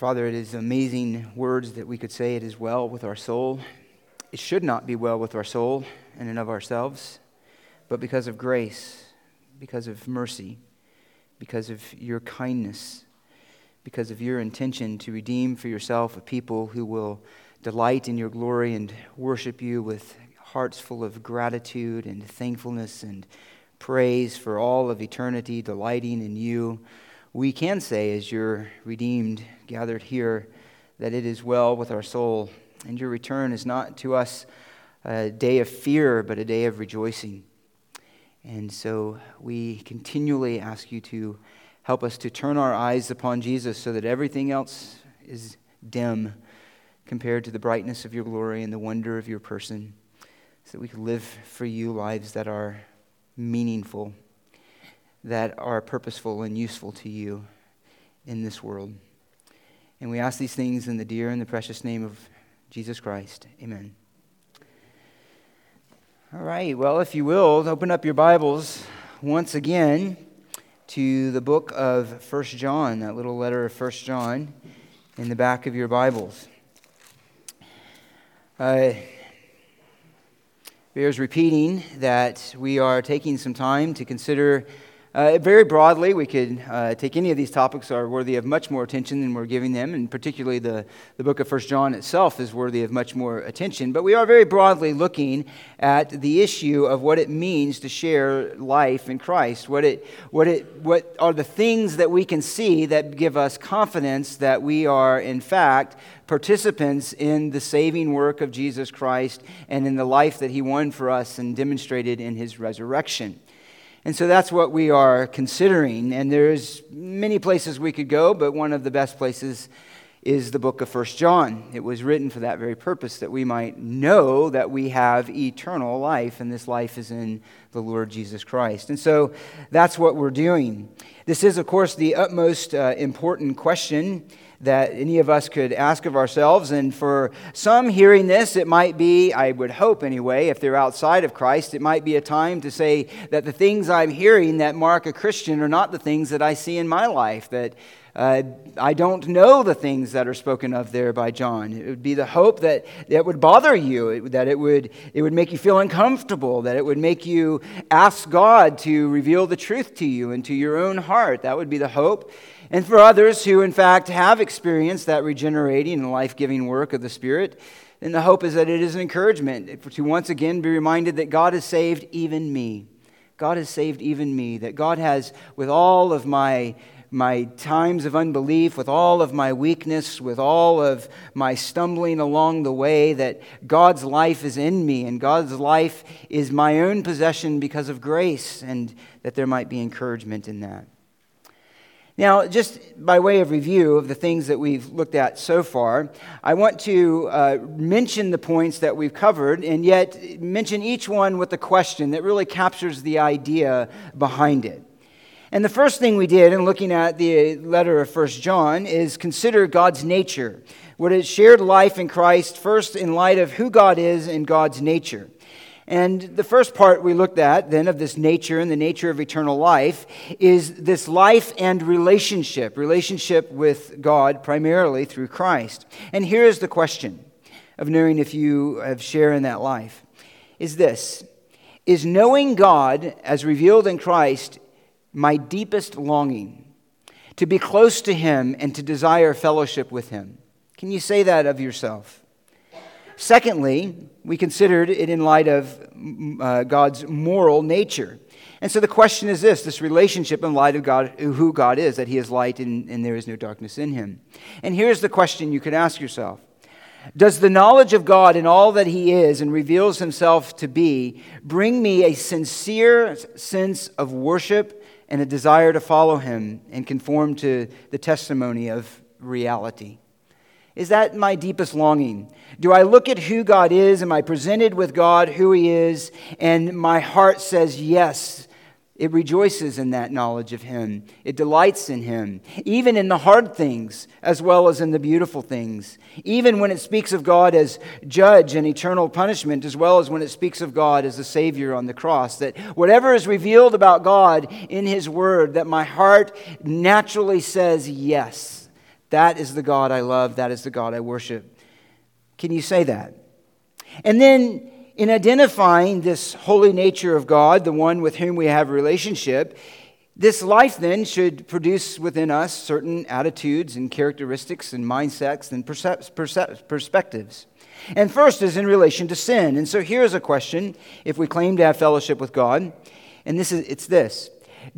Father, it is amazing words that we could say it is well with our soul. It should not be well with our soul in and of ourselves, but because of grace, because of mercy, because of your kindness, because of your intention to redeem for yourself a people who will delight in your glory and worship you with hearts full of gratitude and thankfulness and praise for all of eternity, delighting in you we can say, as your redeemed gathered here, that it is well with our soul, and your return is not to us a day of fear, but a day of rejoicing. And so we continually ask you to help us to turn our eyes upon Jesus so that everything else is dim compared to the brightness of your glory and the wonder of your person, so that we can live for you lives that are meaningful that are purposeful and useful to you in this world. And we ask these things in the dear and the precious name of Jesus Christ. Amen. All right, well, if you will, open up your Bibles once again to the book of First John, that little letter of First John in the back of your Bibles. Uh, bears repeating that we are taking some time to consider uh, very broadly, we could uh, take any of these topics are worthy of much more attention than we're giving them, and particularly the, the book of First John itself is worthy of much more attention. But we are very broadly looking at the issue of what it means to share life in Christ. What, it, what, it, what are the things that we can see that give us confidence that we are, in fact, participants in the saving work of Jesus Christ and in the life that he won for us and demonstrated in his resurrection. And so that's what we are considering. And there's many places we could go, but one of the best places is the book of First John. It was written for that very purpose, that we might know that we have eternal life, and this life is in the Lord Jesus Christ. And so that's what we're doing. This is, of course, the utmost uh, important question that any of us could ask of ourselves. And for some hearing this, it might be, I would hope anyway, if they're outside of Christ, it might be a time to say that the things I'm hearing that mark a Christian are not the things that I see in my life, that uh, I don't know the things that are spoken of there by John. It would be the hope that it would bother you, that it would, it would make you feel uncomfortable, that it would make you ask God to reveal the truth to you and to your own heart. That would be the hope. And for others who, in fact, have experienced that regenerating and life giving work of the Spirit, then the hope is that it is an encouragement to once again be reminded that God has saved even me. God has saved even me. That God has, with all of my, my times of unbelief, with all of my weakness, with all of my stumbling along the way, that God's life is in me and God's life is my own possession because of grace, and that there might be encouragement in that. Now, just by way of review of the things that we've looked at so far, I want to uh, mention the points that we've covered and yet mention each one with a question that really captures the idea behind it. And the first thing we did in looking at the letter of 1 John is consider God's nature. What is shared life in Christ, first in light of who God is and God's nature. And the first part we looked at then of this nature and the nature of eternal life is this life and relationship, relationship with God primarily through Christ. And here is the question of knowing if you have share in that life is this Is knowing God as revealed in Christ my deepest longing? To be close to Him and to desire fellowship with Him. Can you say that of yourself? Secondly, we considered it in light of mm, uh, God's moral nature. And so the question is this this relationship in light of God, who God is, that He is light and, and there is no darkness in Him. And here's the question you could ask yourself Does the knowledge of God and all that He is and reveals Himself to be bring me a sincere sense of worship and a desire to follow Him and conform to the testimony of reality? Is that my deepest longing? Do I look at who God is? Am I presented with God, who He is? And my heart says, yes. It rejoices in that knowledge of Him. It delights in Him, even in the hard things as well as in the beautiful things. Even when it speaks of God as judge and eternal punishment, as well as when it speaks of God as the Savior on the cross. That whatever is revealed about God in His Word, that my heart naturally says yes That is the God I love. That is the God I worship. Can you say that? And then, in identifying this holy nature of God, the one with whom we have a relationship, this life then should produce within us certain attitudes and characteristics and mindsets and perspectives. And first is in relation to sin. And so here's a question if we claim to have fellowship with God, and this is it's this.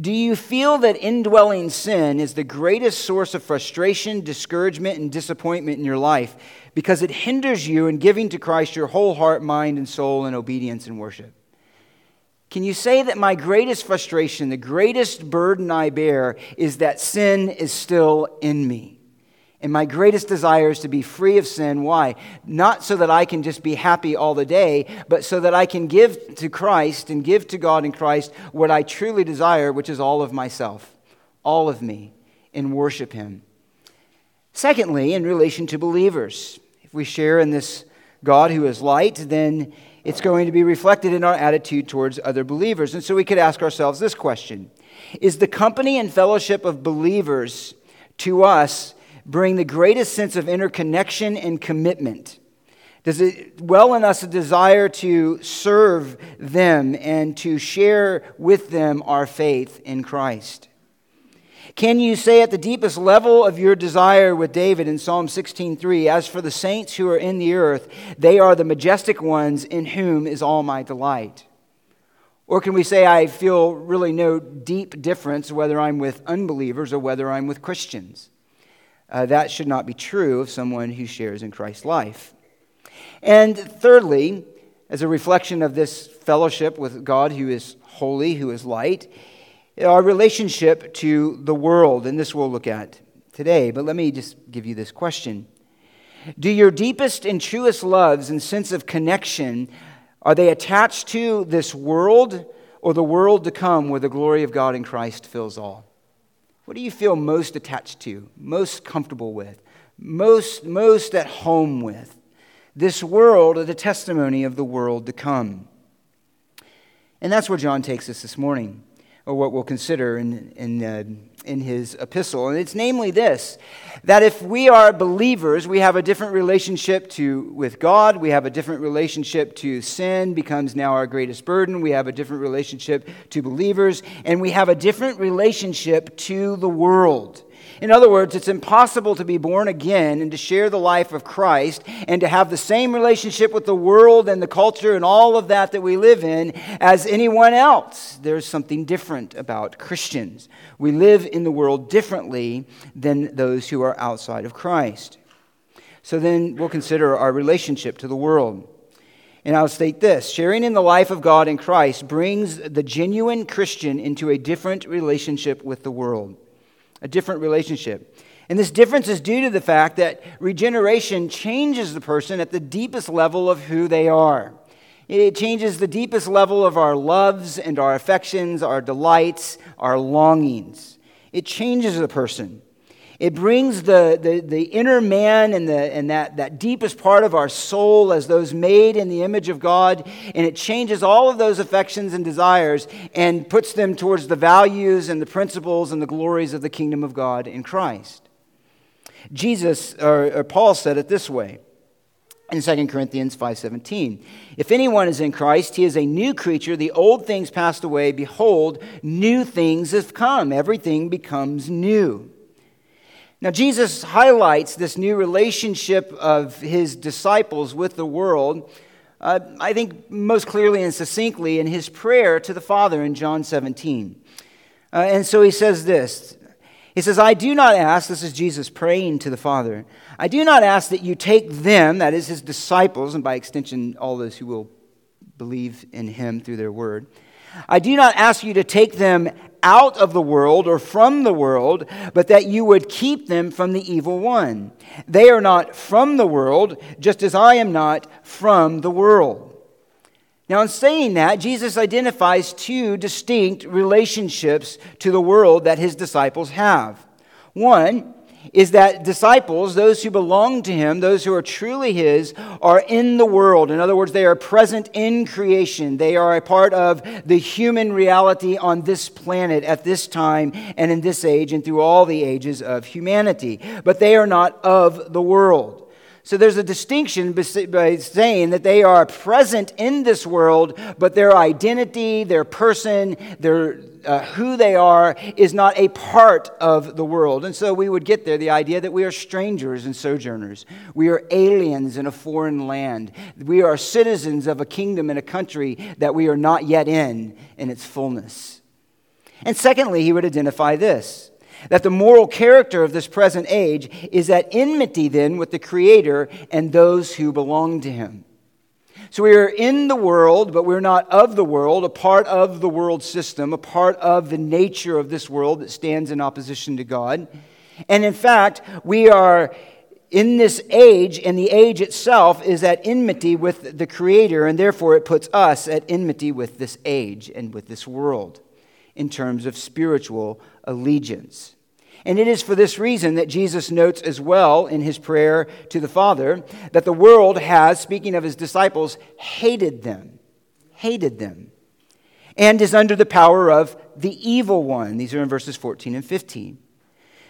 Do you feel that indwelling sin is the greatest source of frustration, discouragement, and disappointment in your life because it hinders you in giving to Christ your whole heart, mind, and soul in obedience and worship? Can you say that my greatest frustration, the greatest burden I bear, is that sin is still in me? And my greatest desire is to be free of sin. Why? Not so that I can just be happy all the day, but so that I can give to Christ and give to God in Christ what I truly desire, which is all of myself, all of me, and worship Him. Secondly, in relation to believers, if we share in this God who is light, then it's going to be reflected in our attitude towards other believers. And so we could ask ourselves this question Is the company and fellowship of believers to us? Bring the greatest sense of interconnection and commitment? Does it well in us a desire to serve them and to share with them our faith in Christ? Can you say at the deepest level of your desire with David in Psalm 16:3, as for the saints who are in the earth, they are the majestic ones in whom is all my delight? Or can we say I feel really no deep difference whether I'm with unbelievers or whether I'm with Christians? Uh, that should not be true of someone who shares in Christ's life. And thirdly, as a reflection of this fellowship with God who is holy, who is light, our relationship to the world, and this we'll look at today. But let me just give you this question Do your deepest and truest loves and sense of connection are they attached to this world or the world to come where the glory of God in Christ fills all? What do you feel most attached to, most comfortable with, most, most at home with? This world or the testimony of the world to come. And that's where John takes us this morning, or what we'll consider in, in uh, in his epistle. And it's namely this that if we are believers, we have a different relationship to, with God, we have a different relationship to sin, becomes now our greatest burden, we have a different relationship to believers, and we have a different relationship to the world. In other words, it's impossible to be born again and to share the life of Christ and to have the same relationship with the world and the culture and all of that that we live in as anyone else. There's something different about Christians. We live in the world differently than those who are outside of Christ. So then we'll consider our relationship to the world. And I'll state this sharing in the life of God in Christ brings the genuine Christian into a different relationship with the world a different relationship. And this difference is due to the fact that regeneration changes the person at the deepest level of who they are. It changes the deepest level of our loves and our affections, our delights, our longings. It changes the person. It brings the, the, the inner man and, the, and that, that deepest part of our soul as those made in the image of God, and it changes all of those affections and desires and puts them towards the values and the principles and the glories of the kingdom of God in Christ. Jesus, or, or Paul said it this way in 2 Corinthians 5:17. If anyone is in Christ, he is a new creature. The old things passed away; behold, new things have come. Everything becomes new. Now, Jesus highlights this new relationship of his disciples with the world, uh, I think most clearly and succinctly in his prayer to the Father in John 17. Uh, and so he says this He says, I do not ask, this is Jesus praying to the Father, I do not ask that you take them, that is his disciples, and by extension, all those who will believe in him through their word. I do not ask you to take them out of the world or from the world, but that you would keep them from the evil one. They are not from the world, just as I am not from the world. Now, in saying that, Jesus identifies two distinct relationships to the world that his disciples have. One, is that disciples, those who belong to him, those who are truly his, are in the world. In other words, they are present in creation. They are a part of the human reality on this planet at this time and in this age and through all the ages of humanity. But they are not of the world. So there's a distinction by saying that they are present in this world, but their identity, their person, their uh, who they are is not a part of the world. And so we would get there the idea that we are strangers and sojourners. We are aliens in a foreign land. We are citizens of a kingdom and a country that we are not yet in in its fullness. And secondly, he would identify this that the moral character of this present age is at enmity then with the Creator and those who belong to Him. So we are in the world, but we're not of the world, a part of the world system, a part of the nature of this world that stands in opposition to God. And in fact, we are in this age, and the age itself is at enmity with the Creator, and therefore it puts us at enmity with this age and with this world in terms of spiritual allegiance. And it is for this reason that Jesus notes as well in his prayer to the Father that the world has, speaking of his disciples, hated them, hated them, and is under the power of the evil one. These are in verses 14 and 15.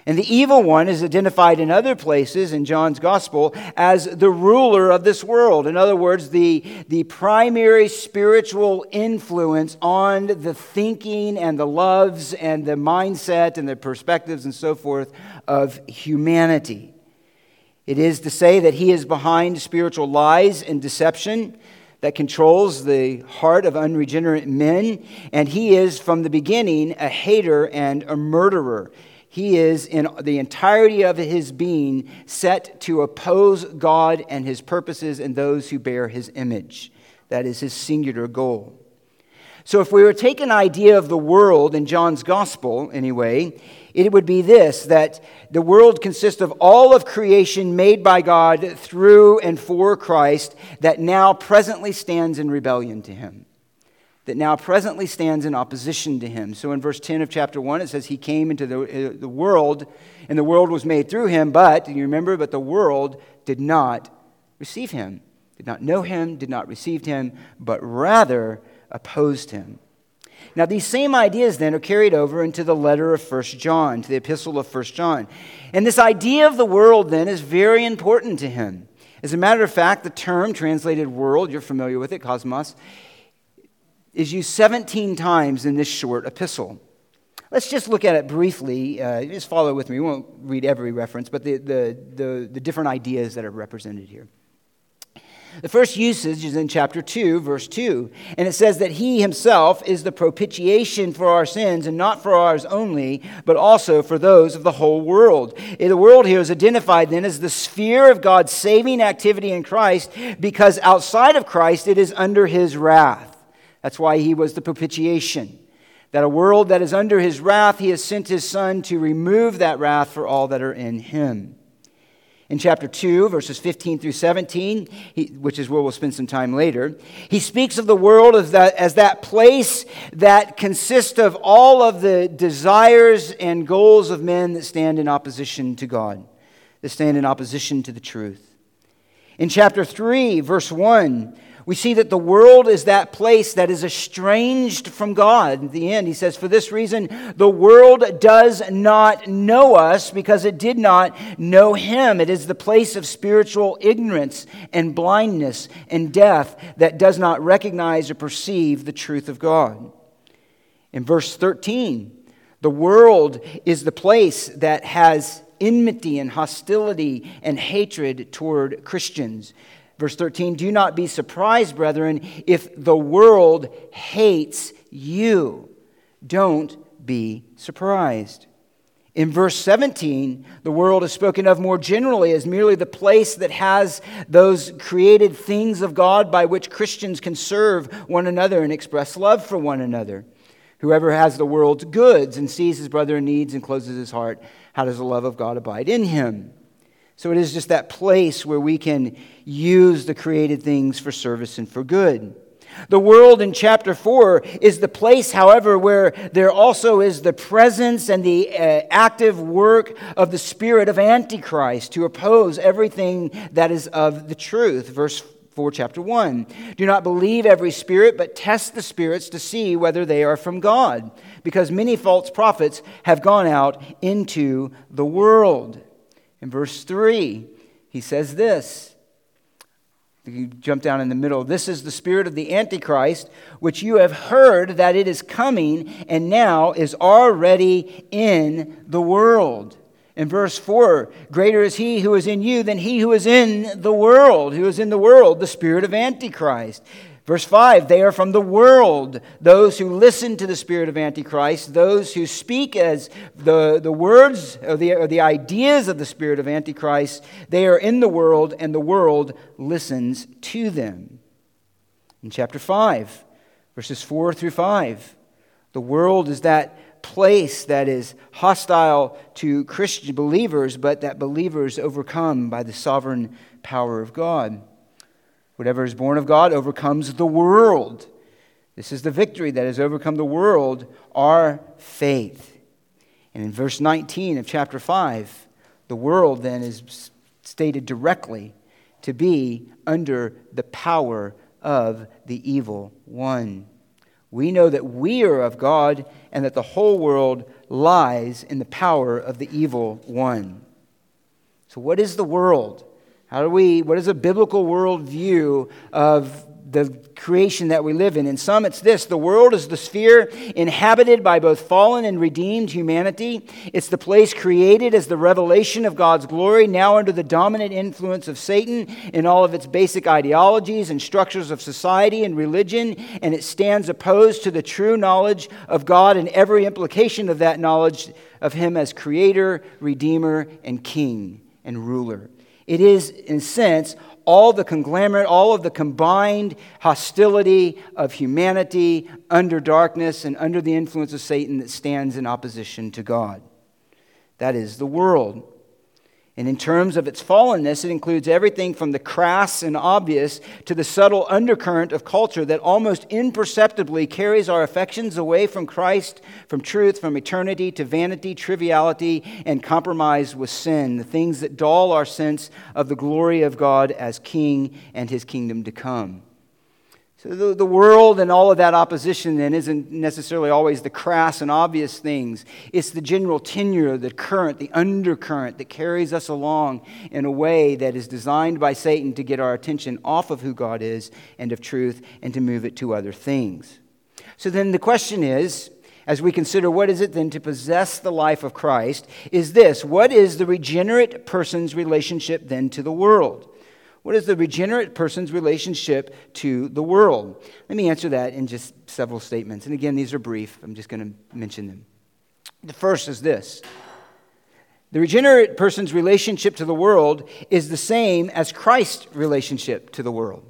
And the evil one is identified in other places in John's gospel as the ruler of this world. In other words, the, the primary spiritual influence on the thinking and the loves and the mindset and the perspectives and so forth of humanity. It is to say that he is behind spiritual lies and deception that controls the heart of unregenerate men, and he is from the beginning a hater and a murderer. He is, in the entirety of his being, set to oppose God and his purposes and those who bear his image. That is his singular goal. So, if we were to take an idea of the world in John's gospel, anyway, it would be this that the world consists of all of creation made by God through and for Christ that now presently stands in rebellion to him that now presently stands in opposition to him. So in verse 10 of chapter 1, it says, He came into the, uh, the world, and the world was made through him, but, you remember, but the world did not receive him, did not know him, did not receive him, but rather opposed him. Now, these same ideas then are carried over into the letter of 1 John, to the epistle of 1 John. And this idea of the world then is very important to him. As a matter of fact, the term translated world, you're familiar with it, cosmos, is used 17 times in this short epistle. Let's just look at it briefly. Uh, just follow with me. We won't read every reference, but the, the, the, the different ideas that are represented here. The first usage is in chapter 2, verse 2, and it says that he himself is the propitiation for our sins, and not for ours only, but also for those of the whole world. The world here is identified then as the sphere of God's saving activity in Christ, because outside of Christ it is under his wrath. That's why he was the propitiation. That a world that is under his wrath, he has sent his son to remove that wrath for all that are in him. In chapter 2, verses 15 through 17, he, which is where we'll spend some time later, he speaks of the world as that, as that place that consists of all of the desires and goals of men that stand in opposition to God, that stand in opposition to the truth. In chapter 3, verse 1, we see that the world is that place that is estranged from God. At the end, he says, For this reason, the world does not know us because it did not know him. It is the place of spiritual ignorance and blindness and death that does not recognize or perceive the truth of God. In verse 13, the world is the place that has enmity and hostility and hatred toward Christians. Verse 13 Do not be surprised, brethren, if the world hates you. Don't be surprised. In verse 17, the world is spoken of more generally as merely the place that has those created things of God by which Christians can serve one another and express love for one another. Whoever has the world's goods and sees his brother in needs and closes his heart, how does the love of God abide in him? So it is just that place where we can use the created things for service and for good. The world in chapter 4 is the place, however, where there also is the presence and the uh, active work of the spirit of Antichrist to oppose everything that is of the truth. Verse 4, chapter 1. Do not believe every spirit, but test the spirits to see whether they are from God, because many false prophets have gone out into the world. In verse 3, he says this. You jump down in the middle. This is the spirit of the Antichrist, which you have heard that it is coming and now is already in the world. In verse 4, greater is he who is in you than he who is in the world, who is in the world, the spirit of Antichrist. Verse 5 They are from the world, those who listen to the spirit of Antichrist, those who speak as the, the words or the, or the ideas of the spirit of Antichrist. They are in the world, and the world listens to them. In chapter 5, verses 4 through 5, the world is that place that is hostile to Christian believers, but that believers overcome by the sovereign power of God. Whatever is born of God overcomes the world. This is the victory that has overcome the world, our faith. And in verse 19 of chapter 5, the world then is stated directly to be under the power of the evil one. We know that we are of God and that the whole world lies in the power of the evil one. So, what is the world? How do we, what is a biblical worldview of the creation that we live in? In sum, it's this the world is the sphere inhabited by both fallen and redeemed humanity. It's the place created as the revelation of God's glory, now under the dominant influence of Satan in all of its basic ideologies and structures of society and religion. And it stands opposed to the true knowledge of God and every implication of that knowledge of Him as creator, redeemer, and king and ruler. It is, in a sense, all the conglomerate, all of the combined hostility of humanity under darkness and under the influence of Satan that stands in opposition to God. That is the world. And in terms of its fallenness, it includes everything from the crass and obvious to the subtle undercurrent of culture that almost imperceptibly carries our affections away from Christ, from truth, from eternity to vanity, triviality, and compromise with sin, the things that dull our sense of the glory of God as King and his kingdom to come. So the, the world and all of that opposition then isn't necessarily always the crass and obvious things. It's the general tenure, the current, the undercurrent that carries us along in a way that is designed by Satan to get our attention off of who God is and of truth and to move it to other things. So then the question is, as we consider what is it then to possess the life of Christ, is this what is the regenerate person's relationship then to the world? What is the regenerate person's relationship to the world? Let me answer that in just several statements. And again, these are brief. I'm just going to mention them. The first is this The regenerate person's relationship to the world is the same as Christ's relationship to the world,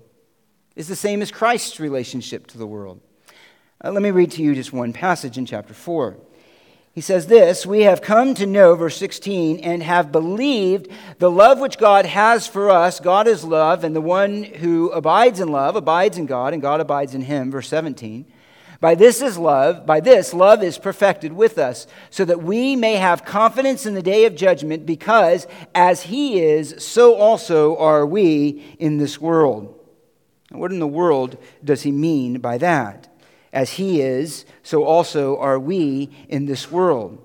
is the same as Christ's relationship to the world. Uh, let me read to you just one passage in chapter 4. He says this We have come to know, verse 16, and have believed the love which God has for us. God is love, and the one who abides in love abides in God, and God abides in him. Verse 17. By this is love, by this love is perfected with us, so that we may have confidence in the day of judgment, because as he is, so also are we in this world. what in the world does he mean by that? As he is, so also are we in this world.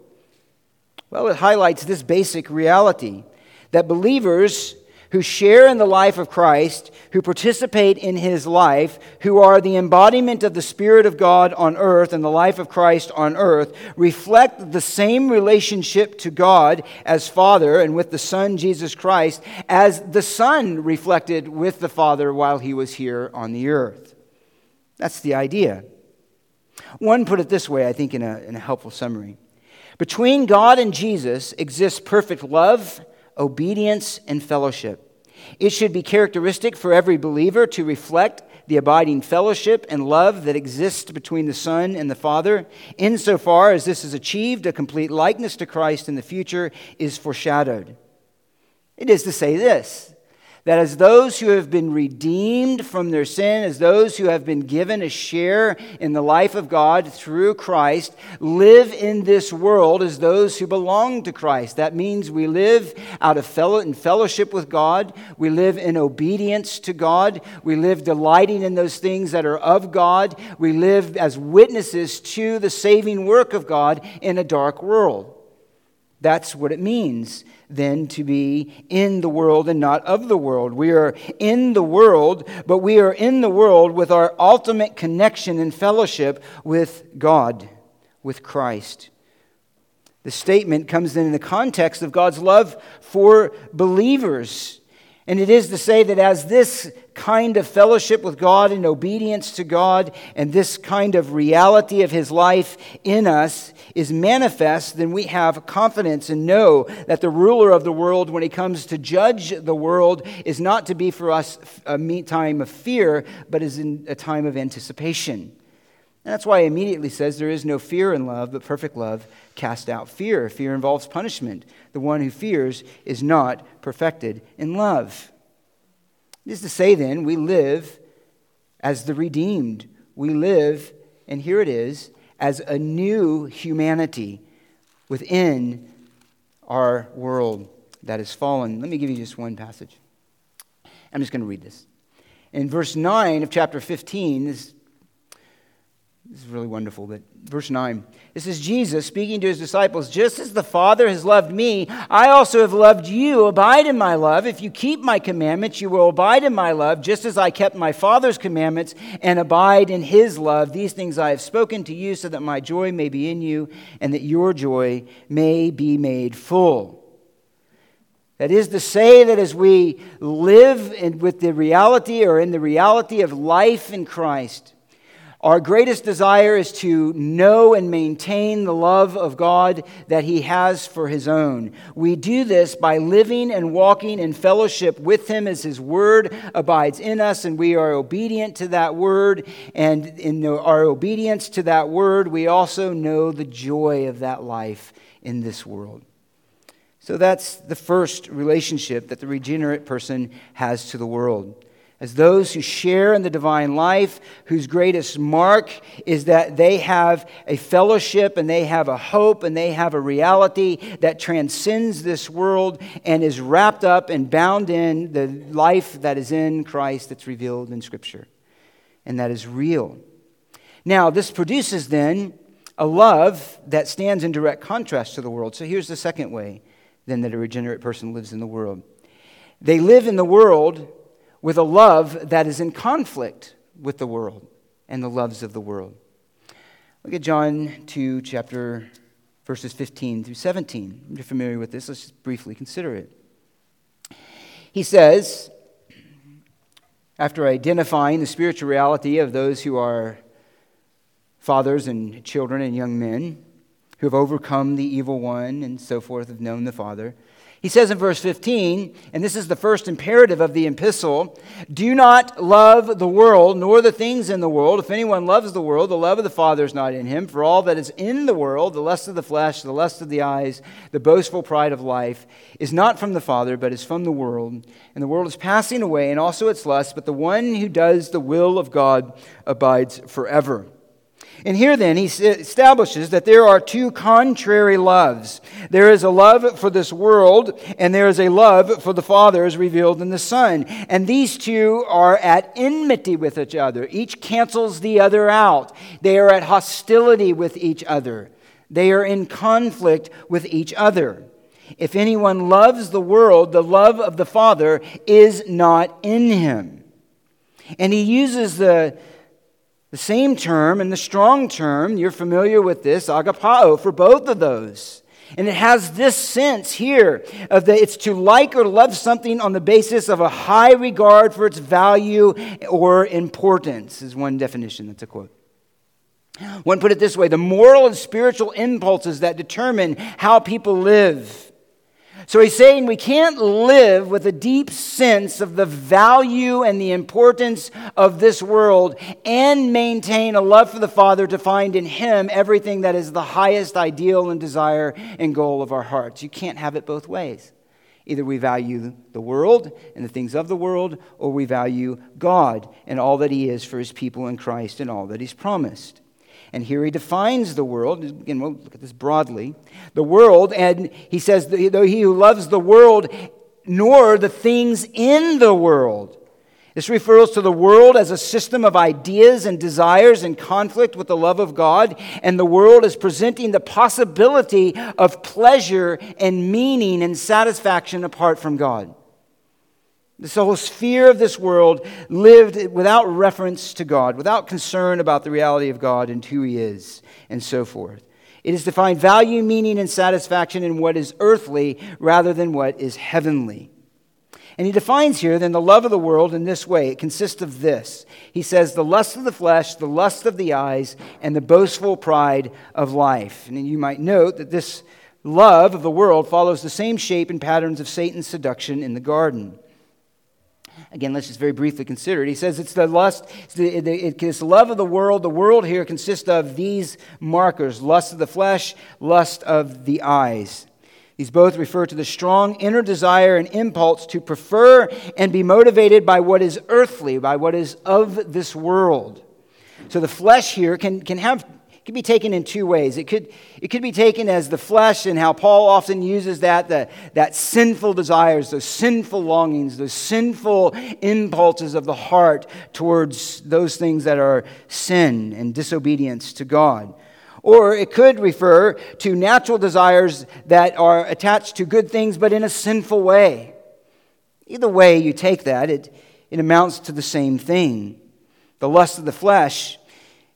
Well, it highlights this basic reality that believers who share in the life of Christ, who participate in his life, who are the embodiment of the Spirit of God on earth and the life of Christ on earth, reflect the same relationship to God as Father and with the Son, Jesus Christ, as the Son reflected with the Father while he was here on the earth. That's the idea. One put it this way, I think, in a, in a helpful summary. Between God and Jesus exists perfect love, obedience, and fellowship. It should be characteristic for every believer to reflect the abiding fellowship and love that exists between the Son and the Father. Insofar as this is achieved, a complete likeness to Christ in the future is foreshadowed. It is to say this that as those who have been redeemed from their sin, as those who have been given a share in the life of God through Christ, live in this world as those who belong to Christ. That means we live out of fellow in fellowship with God, we live in obedience to God, we live delighting in those things that are of God, we live as witnesses to the saving work of God in a dark world. That's what it means then to be in the world and not of the world. We are in the world, but we are in the world with our ultimate connection and fellowship with God, with Christ. The statement comes in the context of God's love for believers. And it is to say that as this kind of fellowship with God and obedience to God and this kind of reality of His life in us is manifest, then we have confidence and know that the ruler of the world, when He comes to judge the world, is not to be for us a time of fear, but is in a time of anticipation. And that's why he immediately says there is no fear in love, but perfect love casts out fear. Fear involves punishment. The one who fears is not perfected in love. It is to say, then, we live as the redeemed. We live, and here it is, as a new humanity within our world that has fallen. Let me give you just one passage. I'm just going to read this. In verse 9 of chapter 15, this this is really wonderful. But verse 9, this is Jesus speaking to his disciples Just as the Father has loved me, I also have loved you. Abide in my love. If you keep my commandments, you will abide in my love, just as I kept my Father's commandments and abide in his love. These things I have spoken to you so that my joy may be in you and that your joy may be made full. That is to say, that as we live in, with the reality or in the reality of life in Christ, our greatest desire is to know and maintain the love of God that He has for His own. We do this by living and walking in fellowship with Him as His Word abides in us, and we are obedient to that Word. And in our obedience to that Word, we also know the joy of that life in this world. So that's the first relationship that the regenerate person has to the world as those who share in the divine life, whose greatest mark is that they have a fellowship and they have a hope and they have a reality that transcends this world and is wrapped up and bound in the life that is in Christ that's revealed in Scripture and that is real. Now, this produces then a love that stands in direct contrast to the world. So here's the second way then that a regenerate person lives in the world. They live in the world with a love that is in conflict with the world and the loves of the world. Look at John 2, chapter verses 15 through 17. If You're familiar with this. Let's just briefly consider it. He says, after identifying the spiritual reality of those who are fathers and children and young men who have overcome the evil one and so forth, have known the Father, he says in verse 15, and this is the first imperative of the epistle do not love the world, nor the things in the world. If anyone loves the world, the love of the Father is not in him. For all that is in the world, the lust of the flesh, the lust of the eyes, the boastful pride of life, is not from the Father, but is from the world. And the world is passing away, and also its lust, but the one who does the will of God abides forever. And here then, he establishes that there are two contrary loves. There is a love for this world, and there is a love for the Father as revealed in the Son. And these two are at enmity with each other. Each cancels the other out. They are at hostility with each other. They are in conflict with each other. If anyone loves the world, the love of the Father is not in him. And he uses the the same term and the strong term, you're familiar with this, agapao, for both of those. And it has this sense here of that it's to like or love something on the basis of a high regard for its value or importance, is one definition. That's a quote. One put it this way the moral and spiritual impulses that determine how people live so he's saying we can't live with a deep sense of the value and the importance of this world and maintain a love for the Father to find in Him everything that is the highest ideal and desire and goal of our hearts. You can't have it both ways. Either we value the world and the things of the world, or we value God and all that He is for His people in Christ and all that He's promised. And here he defines the world. Again, we'll look at this broadly. The world, and he says, though he who loves the world, nor the things in the world. This refers to the world as a system of ideas and desires in conflict with the love of God, and the world is presenting the possibility of pleasure and meaning and satisfaction apart from God. The whole sphere of this world lived without reference to God, without concern about the reality of God and who He is, and so forth. It is to find value, meaning, and satisfaction in what is earthly rather than what is heavenly. And he defines here then the love of the world in this way. It consists of this. He says, the lust of the flesh, the lust of the eyes, and the boastful pride of life. And you might note that this love of the world follows the same shape and patterns of Satan's seduction in the garden. Again, let's just very briefly consider it. He says it's the lust, it's the, it's the love of the world. The world here consists of these markers lust of the flesh, lust of the eyes. These both refer to the strong inner desire and impulse to prefer and be motivated by what is earthly, by what is of this world. So the flesh here can, can have can be taken in two ways. It could, it could be taken as the flesh and how Paul often uses that, the, that sinful desires, those sinful longings, those sinful impulses of the heart towards those things that are sin and disobedience to God. Or it could refer to natural desires that are attached to good things but in a sinful way. Either way you take that, it, it amounts to the same thing. The lust of the flesh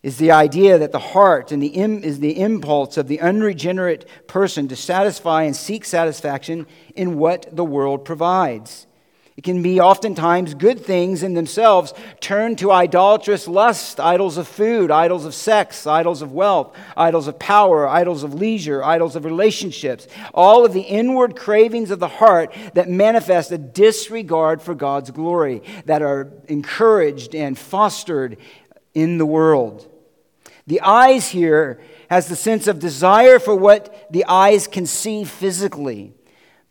is the idea that the heart and the Im, is the impulse of the unregenerate person to satisfy and seek satisfaction in what the world provides. It can be oftentimes good things in themselves turned to idolatrous lust, idols of food, idols of sex, idols of wealth, idols of power, idols of leisure, idols of relationships. All of the inward cravings of the heart that manifest a disregard for God's glory, that are encouraged and fostered in the world. The eyes here has the sense of desire for what the eyes can see physically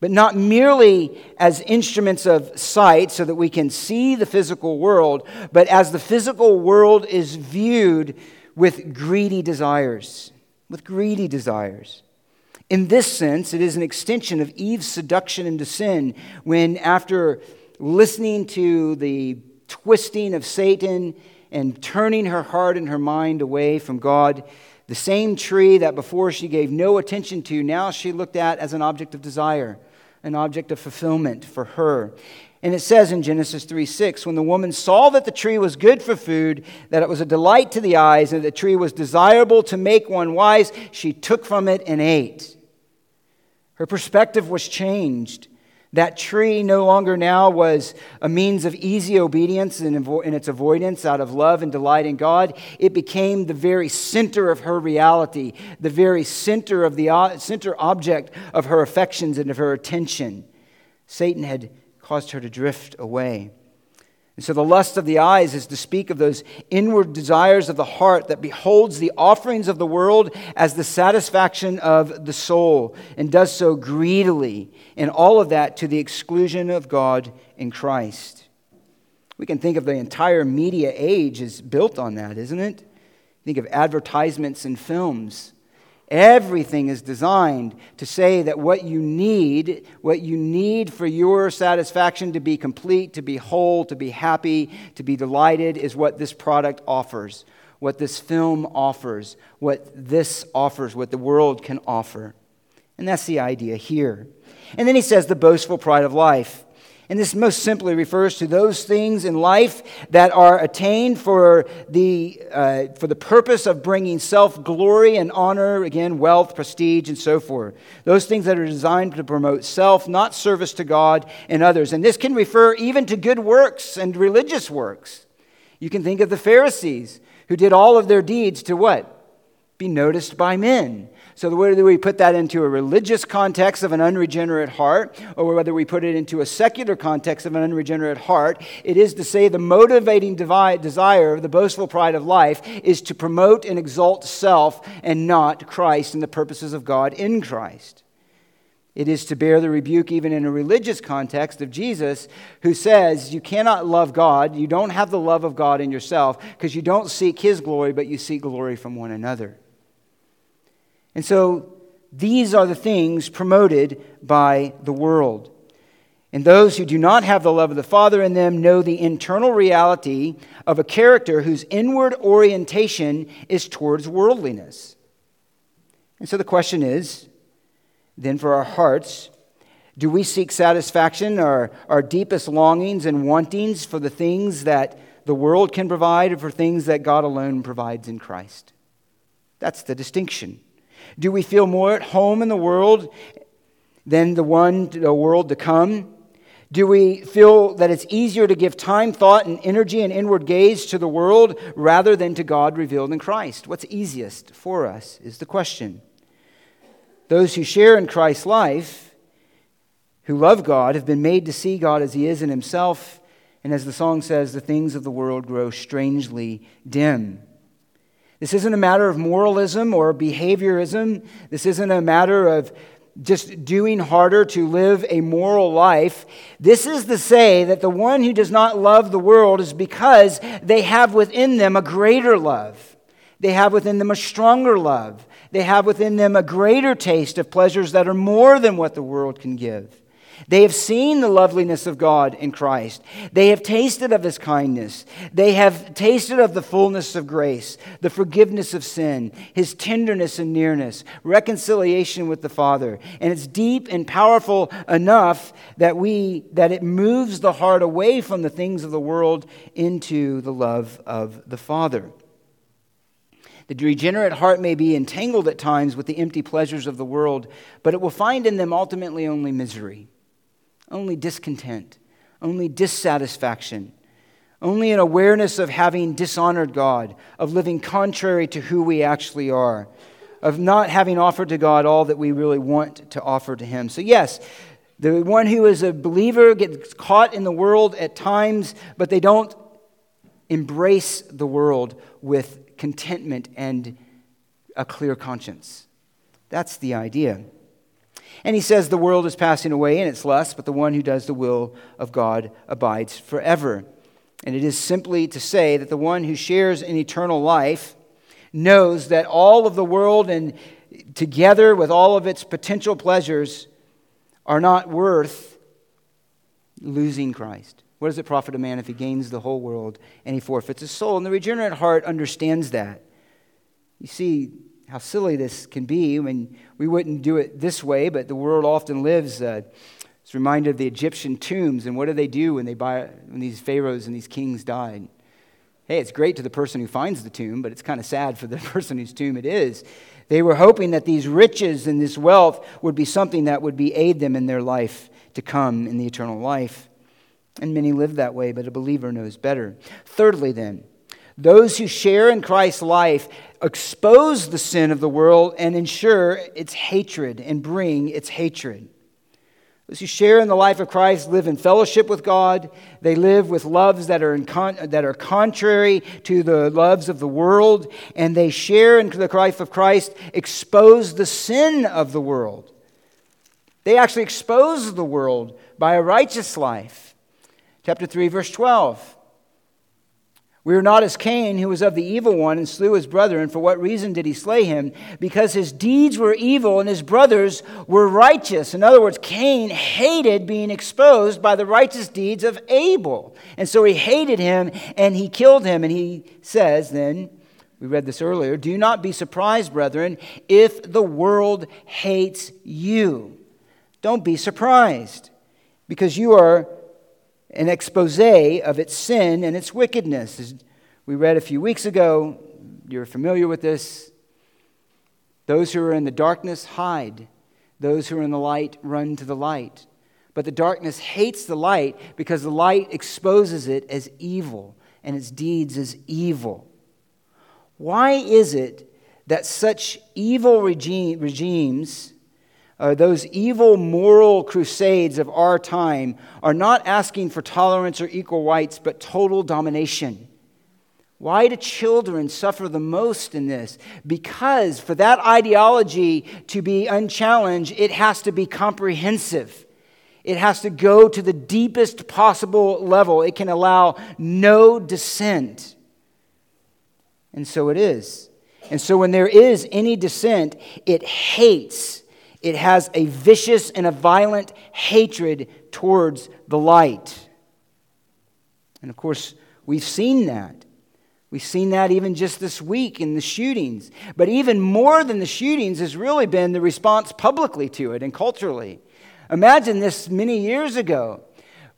but not merely as instruments of sight so that we can see the physical world, but as the physical world is viewed with greedy desires. With greedy desires. In this sense, it is an extension of Eve's seduction into sin when, after listening to the twisting of Satan and turning her heart and her mind away from God, the same tree that before she gave no attention to, now she looked at as an object of desire an object of fulfillment for her. And it says in Genesis 3 6, when the woman saw that the tree was good for food, that it was a delight to the eyes, and the tree was desirable to make one wise, she took from it and ate. Her perspective was changed. That tree no longer now was a means of easy obedience and in its avoidance out of love and delight in God. It became the very center of her reality, the very center of the uh, center object of her affections and of her attention. Satan had caused her to drift away. And so the lust of the eyes is to speak of those inward desires of the heart that beholds the offerings of the world as the satisfaction of the soul and does so greedily, and all of that to the exclusion of God in Christ. We can think of the entire media age is built on that, isn't it? Think of advertisements and films Everything is designed to say that what you need, what you need for your satisfaction to be complete, to be whole, to be happy, to be delighted, is what this product offers, what this film offers, what this offers, what the world can offer. And that's the idea here. And then he says the boastful pride of life. And this most simply refers to those things in life that are attained for the, uh, for the purpose of bringing self glory and honor, again, wealth, prestige, and so forth. Those things that are designed to promote self, not service to God and others. And this can refer even to good works and religious works. You can think of the Pharisees who did all of their deeds to what? Be noticed by men. So, whether we put that into a religious context of an unregenerate heart, or whether we put it into a secular context of an unregenerate heart, it is to say the motivating desire, the boastful pride of life, is to promote and exalt self and not Christ and the purposes of God in Christ. It is to bear the rebuke, even in a religious context, of Jesus, who says, You cannot love God. You don't have the love of God in yourself because you don't seek His glory, but you seek glory from one another. And so these are the things promoted by the world. And those who do not have the love of the Father in them know the internal reality of a character whose inward orientation is towards worldliness. And so the question is then for our hearts, do we seek satisfaction or our deepest longings and wantings for the things that the world can provide or for things that God alone provides in Christ? That's the distinction. Do we feel more at home in the world than the one, the world to come? Do we feel that it's easier to give time, thought, and energy and inward gaze to the world rather than to God revealed in Christ? What's easiest for us is the question. Those who share in Christ's life, who love God, have been made to see God as He is in Himself. And as the song says, the things of the world grow strangely dim. This isn't a matter of moralism or behaviorism. This isn't a matter of just doing harder to live a moral life. This is to say that the one who does not love the world is because they have within them a greater love. They have within them a stronger love. They have within them a greater taste of pleasures that are more than what the world can give. They have seen the loveliness of God in Christ. They have tasted of his kindness. They have tasted of the fullness of grace, the forgiveness of sin, his tenderness and nearness, reconciliation with the Father. And it's deep and powerful enough that we that it moves the heart away from the things of the world into the love of the Father. The regenerate heart may be entangled at times with the empty pleasures of the world, but it will find in them ultimately only misery only discontent, only dissatisfaction, only an awareness of having dishonored God, of living contrary to who we actually are, of not having offered to God all that we really want to offer to Him. So, yes, the one who is a believer gets caught in the world at times, but they don't embrace the world with contentment and a clear conscience. That's the idea. And he says, The world is passing away in its lust, but the one who does the will of God abides forever. And it is simply to say that the one who shares in eternal life knows that all of the world and together with all of its potential pleasures are not worth losing Christ. What does it profit a man if he gains the whole world and he forfeits his soul? And the regenerate heart understands that. You see, how silly this can be. I mean, we wouldn't do it this way, but the world often lives. Uh, it's reminded of the Egyptian tombs, and what do they do when they buy when these pharaohs and these kings died? Hey, it's great to the person who finds the tomb, but it's kind of sad for the person whose tomb it is. They were hoping that these riches and this wealth would be something that would be aid them in their life to come in the eternal life. And many live that way, but a believer knows better. Thirdly, then, those who share in Christ's life expose the sin of the world and ensure its hatred and bring its hatred. Those who share in the life of Christ live in fellowship with God. They live with loves that are, con- that are contrary to the loves of the world. And they share in the life of Christ, expose the sin of the world. They actually expose the world by a righteous life. Chapter 3, verse 12. We are not as Cain, who was of the evil one and slew his brother. And for what reason did he slay him? Because his deeds were evil and his brothers were righteous. In other words, Cain hated being exposed by the righteous deeds of Abel. And so he hated him and he killed him. And he says, then, we read this earlier, do not be surprised, brethren, if the world hates you. Don't be surprised because you are an expose of its sin and its wickedness. As we read a few weeks ago, you're familiar with this. Those who are in the darkness hide, those who are in the light run to the light. But the darkness hates the light because the light exposes it as evil and its deeds as evil. Why is it that such evil regime, regimes uh, those evil moral crusades of our time are not asking for tolerance or equal rights, but total domination. Why do children suffer the most in this? Because for that ideology to be unchallenged, it has to be comprehensive. It has to go to the deepest possible level. It can allow no dissent. And so it is. And so when there is any dissent, it hates. It has a vicious and a violent hatred towards the light. And of course, we've seen that. We've seen that even just this week in the shootings. But even more than the shootings has really been the response publicly to it and culturally. Imagine this many years ago.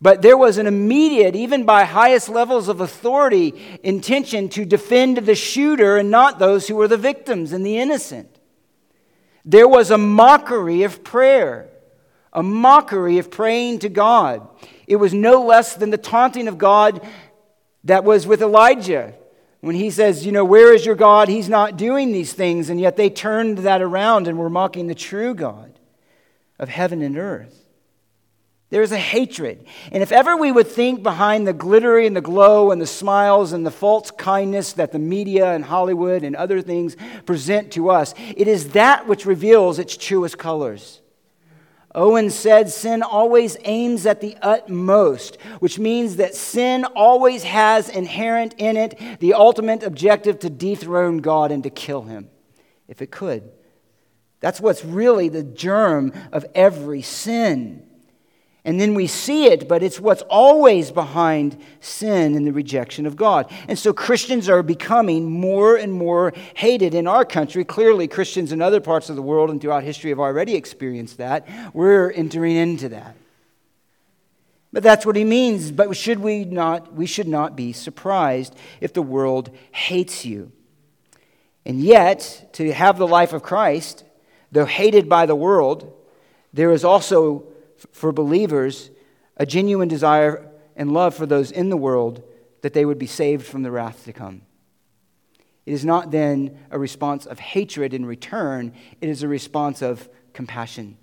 But there was an immediate, even by highest levels of authority, intention to defend the shooter and not those who were the victims and the innocent. There was a mockery of prayer, a mockery of praying to God. It was no less than the taunting of God that was with Elijah when he says, You know, where is your God? He's not doing these things. And yet they turned that around and were mocking the true God of heaven and earth. There is a hatred. And if ever we would think behind the glittery and the glow and the smiles and the false kindness that the media and Hollywood and other things present to us, it is that which reveals its truest colors. Owen said sin always aims at the utmost, which means that sin always has inherent in it the ultimate objective to dethrone God and to kill him, if it could. That's what's really the germ of every sin. And then we see it, but it's what's always behind sin and the rejection of God. And so Christians are becoming more and more hated in our country. Clearly, Christians in other parts of the world and throughout history have already experienced that. We're entering into that. But that's what he means. But should we not we should not be surprised if the world hates you. And yet, to have the life of Christ, though hated by the world, there is also for believers a genuine desire and love for those in the world that they would be saved from the wrath to come. It is not then a response of hatred in return, it is a response of compassion.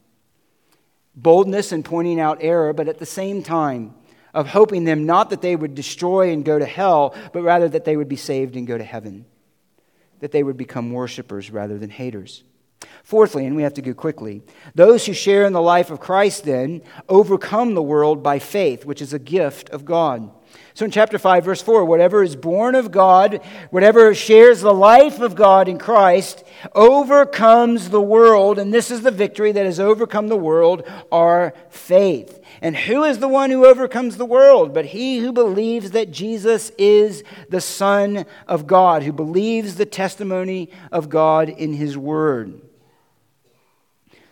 Boldness in pointing out error, but at the same time, of hoping them not that they would destroy and go to hell, but rather that they would be saved and go to heaven. That they would become worshipers rather than haters. Fourthly, and we have to go quickly, those who share in the life of Christ then overcome the world by faith, which is a gift of God. So in chapter 5, verse 4, whatever is born of God, whatever shares the life of God in Christ, overcomes the world. And this is the victory that has overcome the world, our faith. And who is the one who overcomes the world? But he who believes that Jesus is the Son of God, who believes the testimony of God in his word.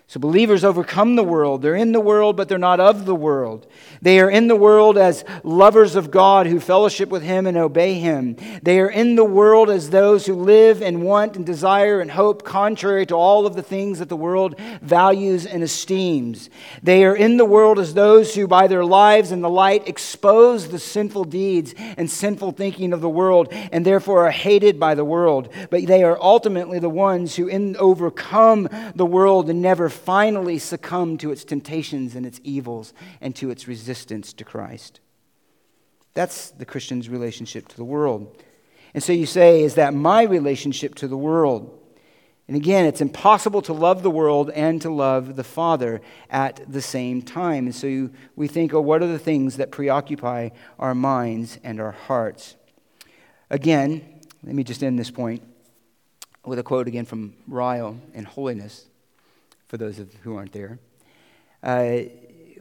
So believers overcome the world. They're in the world, but they're not of the world. They are in the world as lovers of God who fellowship with Him and obey Him. They are in the world as those who live and want and desire and hope contrary to all of the things that the world values and esteems. They are in the world as those who, by their lives and the light, expose the sinful deeds and sinful thinking of the world and therefore are hated by the world. But they are ultimately the ones who in, overcome the world and never finally succumb to its temptations and its evils and to its resistance to Christ. That's the Christian's relationship to the world. And so you say, is that my relationship to the world? And again, it's impossible to love the world and to love the Father at the same time. And so you, we think, oh, what are the things that preoccupy our minds and our hearts? Again, let me just end this point with a quote again from Ryle in Holiness for those of who aren't there. Uh,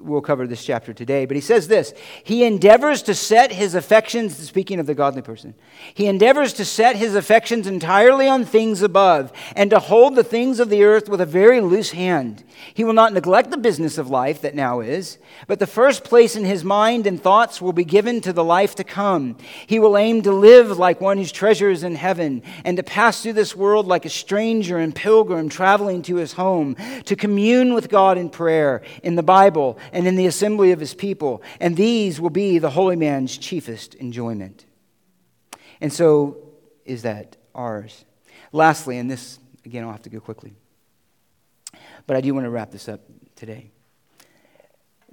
we'll cover this chapter today, but he says this He endeavors to set his affections, speaking of the godly person, he endeavors to set his affections entirely on things above and to hold the things of the earth with a very loose hand. He will not neglect the business of life that now is, but the first place in his mind and thoughts will be given to the life to come. He will aim to live like one whose treasure is in heaven, and to pass through this world like a stranger and pilgrim traveling to his home, to commune with God in prayer, in the Bible, and in the assembly of his people. And these will be the holy man's chiefest enjoyment. And so is that ours. Lastly, and this, again, I'll have to go quickly. But I do want to wrap this up today.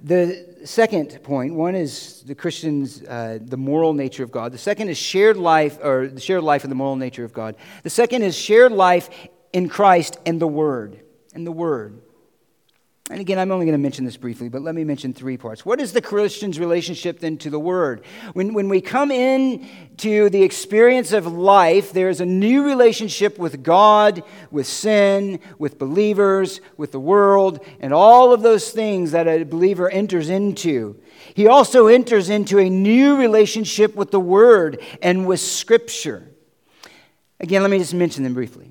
The second point one is the Christian's, uh, the moral nature of God. The second is shared life, or the shared life of the moral nature of God. The second is shared life in Christ and the Word. And the Word. And again, I'm only going to mention this briefly, but let me mention three parts. What is the Christian's relationship then to the Word? When, when we come in to the experience of life, there is a new relationship with God, with sin, with believers, with the world, and all of those things that a believer enters into. He also enters into a new relationship with the Word and with Scripture. Again, let me just mention them briefly.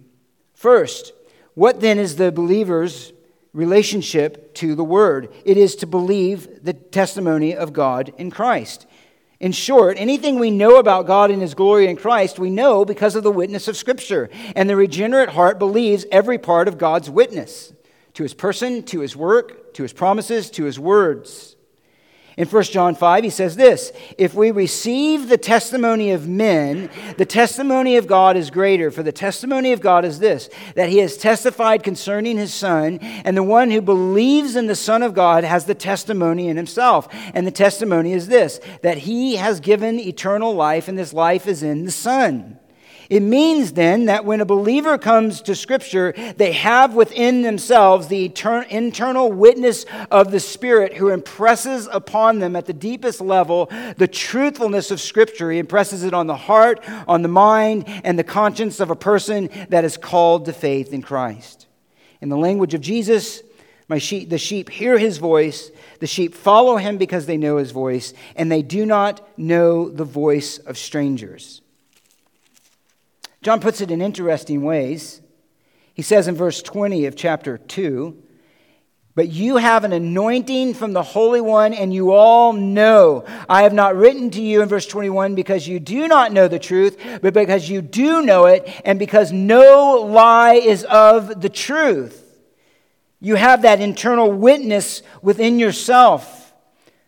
First, what then is the believer's relationship to the Word. It is to believe the testimony of God in Christ. In short, anything we know about God and His glory in Christ, we know because of the witness of Scripture. And the regenerate heart believes every part of God's witness to His person, to His work, to His promises, to His words. In 1 John 5, he says this If we receive the testimony of men, the testimony of God is greater. For the testimony of God is this that he has testified concerning his Son, and the one who believes in the Son of God has the testimony in himself. And the testimony is this that he has given eternal life, and this life is in the Son. It means then that when a believer comes to Scripture, they have within themselves the etern- internal witness of the Spirit who impresses upon them at the deepest level the truthfulness of Scripture. He impresses it on the heart, on the mind, and the conscience of a person that is called to faith in Christ. In the language of Jesus, my sheep, the sheep hear his voice. The sheep follow him because they know his voice, and they do not know the voice of strangers. John puts it in interesting ways. He says in verse 20 of chapter 2 But you have an anointing from the Holy One, and you all know. I have not written to you in verse 21 because you do not know the truth, but because you do know it, and because no lie is of the truth. You have that internal witness within yourself.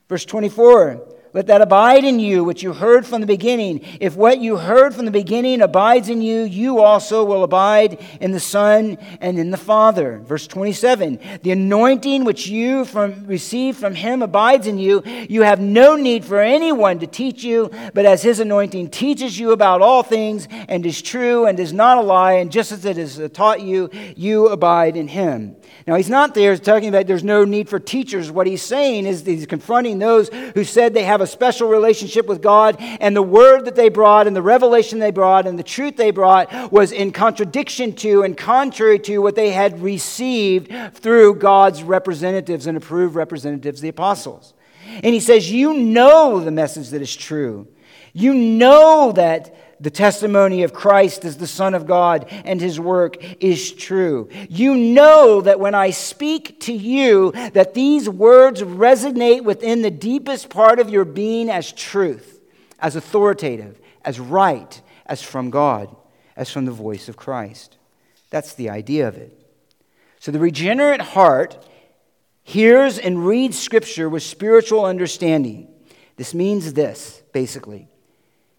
Verse 24 let that abide in you, which you heard from the beginning. If what you heard from the beginning abides in you, you also will abide in the Son and in the Father. Verse 27 The anointing which you from, received from him abides in you. You have no need for anyone to teach you, but as his anointing teaches you about all things and is true and is not a lie, and just as it has taught you, you abide in him. Now, he's not there talking about there's no need for teachers. What he's saying is he's confronting those who said they have a special relationship with God, and the word that they brought, and the revelation they brought, and the truth they brought was in contradiction to and contrary to what they had received through God's representatives and approved representatives, the apostles. And he says, You know the message that is true. You know that the testimony of Christ as the Son of God and his work is true. You know that when I speak to you, that these words resonate within the deepest part of your being as truth, as authoritative, as right, as from God, as from the voice of Christ. That's the idea of it. So the regenerate heart hears and reads Scripture with spiritual understanding. This means this, basically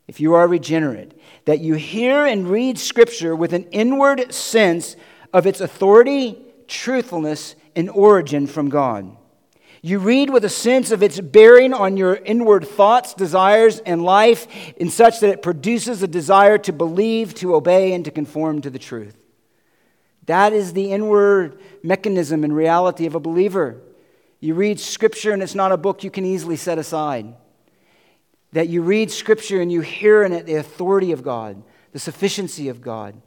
if you are regenerate, that you hear and read Scripture with an inward sense of its authority, truthfulness, and origin from God. You read with a sense of its bearing on your inward thoughts, desires, and life, in such that it produces a desire to believe, to obey, and to conform to the truth. That is the inward mechanism and reality of a believer. You read Scripture, and it's not a book you can easily set aside that you read Scripture and you hear in it the authority of God, the sufficiency of God.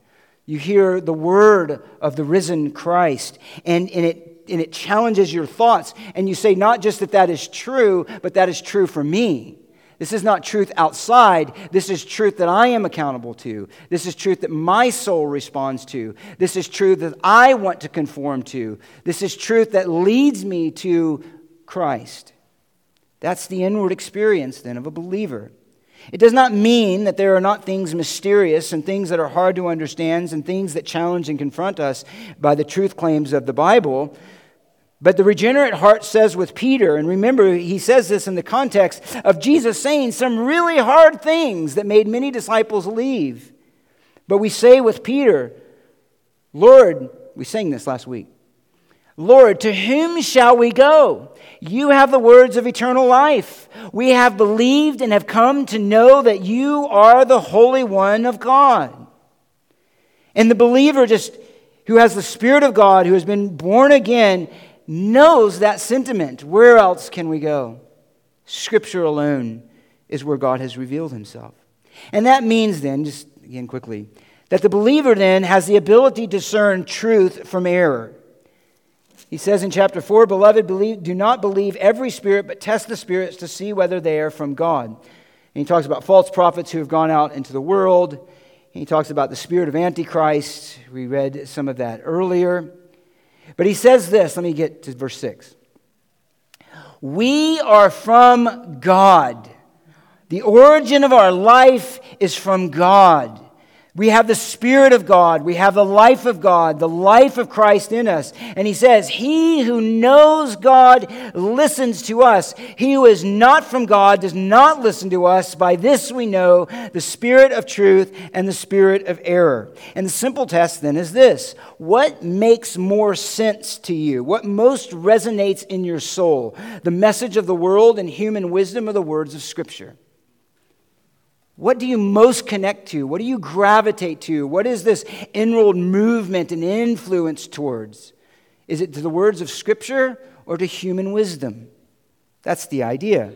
You hear the word of the risen Christ, and, and, it, and it challenges your thoughts. And you say, not just that that is true, but that is true for me. This is not truth outside. This is truth that I am accountable to. This is truth that my soul responds to. This is truth that I want to conform to. This is truth that leads me to Christ. That's the inward experience, then, of a believer. It does not mean that there are not things mysterious and things that are hard to understand and things that challenge and confront us by the truth claims of the Bible. But the regenerate heart says with Peter, and remember, he says this in the context of Jesus saying some really hard things that made many disciples leave. But we say with Peter, Lord, we sang this last week. Lord, to whom shall we go? You have the words of eternal life. We have believed and have come to know that you are the Holy One of God. And the believer, just who has the Spirit of God, who has been born again, knows that sentiment. Where else can we go? Scripture alone is where God has revealed himself. And that means then, just again quickly, that the believer then has the ability to discern truth from error. He says in chapter 4 Beloved, believe, do not believe every spirit, but test the spirits to see whether they are from God. And he talks about false prophets who have gone out into the world. He talks about the spirit of Antichrist. We read some of that earlier. But he says this let me get to verse 6. We are from God. The origin of our life is from God. We have the Spirit of God. We have the life of God, the life of Christ in us. And he says, He who knows God listens to us. He who is not from God does not listen to us. By this we know the Spirit of truth and the Spirit of error. And the simple test then is this What makes more sense to you? What most resonates in your soul? The message of the world and human wisdom or the words of Scripture? What do you most connect to? What do you gravitate to? What is this inward movement and influence towards? Is it to the words of Scripture or to human wisdom? That's the idea.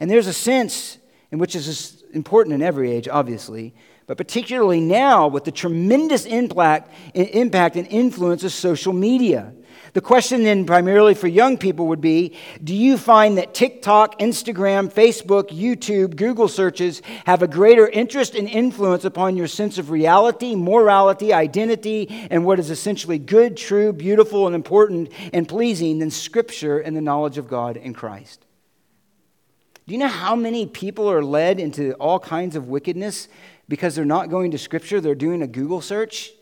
And there's a sense in which this is important in every age, obviously, but particularly now with the tremendous impact, impact and influence of social media. The question then, primarily for young people, would be Do you find that TikTok, Instagram, Facebook, YouTube, Google searches have a greater interest and influence upon your sense of reality, morality, identity, and what is essentially good, true, beautiful, and important and pleasing than Scripture and the knowledge of God in Christ? Do you know how many people are led into all kinds of wickedness because they're not going to Scripture? They're doing a Google search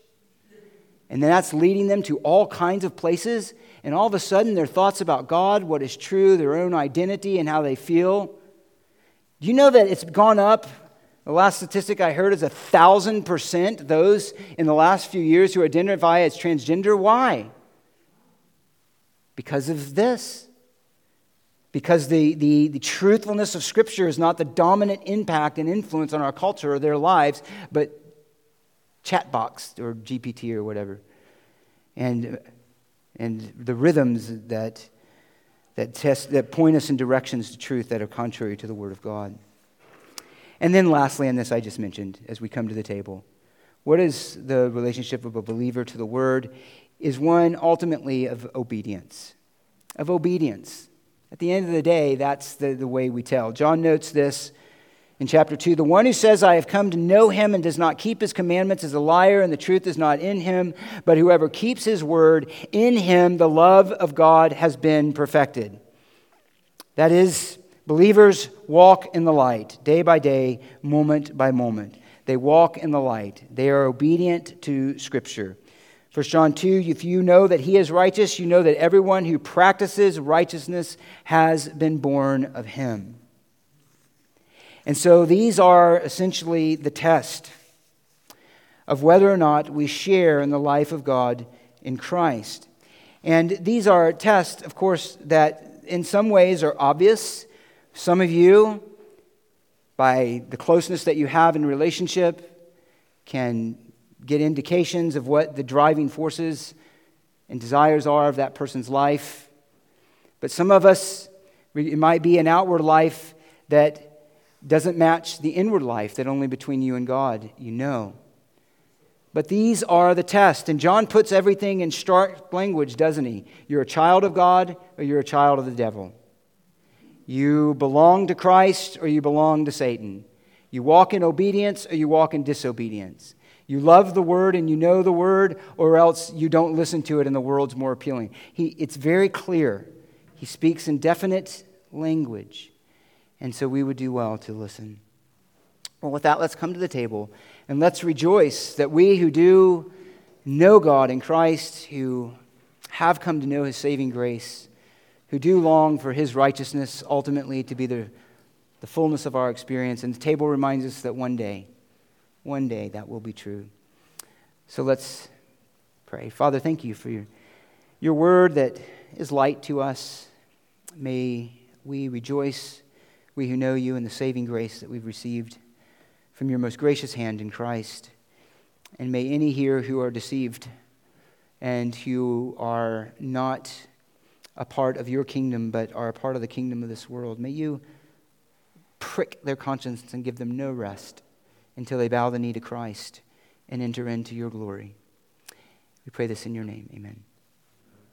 and then that's leading them to all kinds of places. And all of a sudden, their thoughts about God, what is true, their own identity, and how they feel. Do you know that it's gone up? The last statistic I heard is a thousand percent those in the last few years who identify as transgender. Why? Because of this. Because the, the, the truthfulness of Scripture is not the dominant impact and influence on our culture or their lives, but chatbox or GPT or whatever. And, and the rhythms that, that, test, that point us in directions to truth that are contrary to the Word of God. And then, lastly, on this I just mentioned as we come to the table, what is the relationship of a believer to the Word? Is one ultimately of obedience. Of obedience. At the end of the day, that's the, the way we tell. John notes this in chapter 2 The one who says, I have come to know him and does not keep his commandments is a liar, and the truth is not in him. But whoever keeps his word, in him the love of God has been perfected. That is, believers walk in the light day by day, moment by moment. They walk in the light, they are obedient to Scripture. 1 John 2 If you know that he is righteous, you know that everyone who practices righteousness has been born of him. And so these are essentially the test of whether or not we share in the life of God in Christ. And these are tests, of course, that in some ways are obvious. Some of you, by the closeness that you have in relationship, can get indications of what the driving forces and desires are of that person's life. But some of us, it might be an outward life that doesn't match the inward life that only between you and God you know. But these are the tests. And John puts everything in stark language, doesn't he? You're a child of God or you're a child of the devil. You belong to Christ or you belong to Satan. You walk in obedience or you walk in disobedience. You love the word and you know the word, or else you don't listen to it and the world's more appealing. He, it's very clear. He speaks in definite language. And so we would do well to listen. Well, with that, let's come to the table and let's rejoice that we who do know God in Christ, who have come to know his saving grace, who do long for his righteousness ultimately to be the, the fullness of our experience. And the table reminds us that one day, one day that will be true. So let's pray. Father, thank you for your your word that is light to us. May we rejoice, we who know you, in the saving grace that we've received from your most gracious hand in Christ. And may any here who are deceived and who are not a part of your kingdom, but are a part of the kingdom of this world, may you prick their conscience and give them no rest until they bow the knee to Christ and enter into your glory. We pray this in your name. Amen.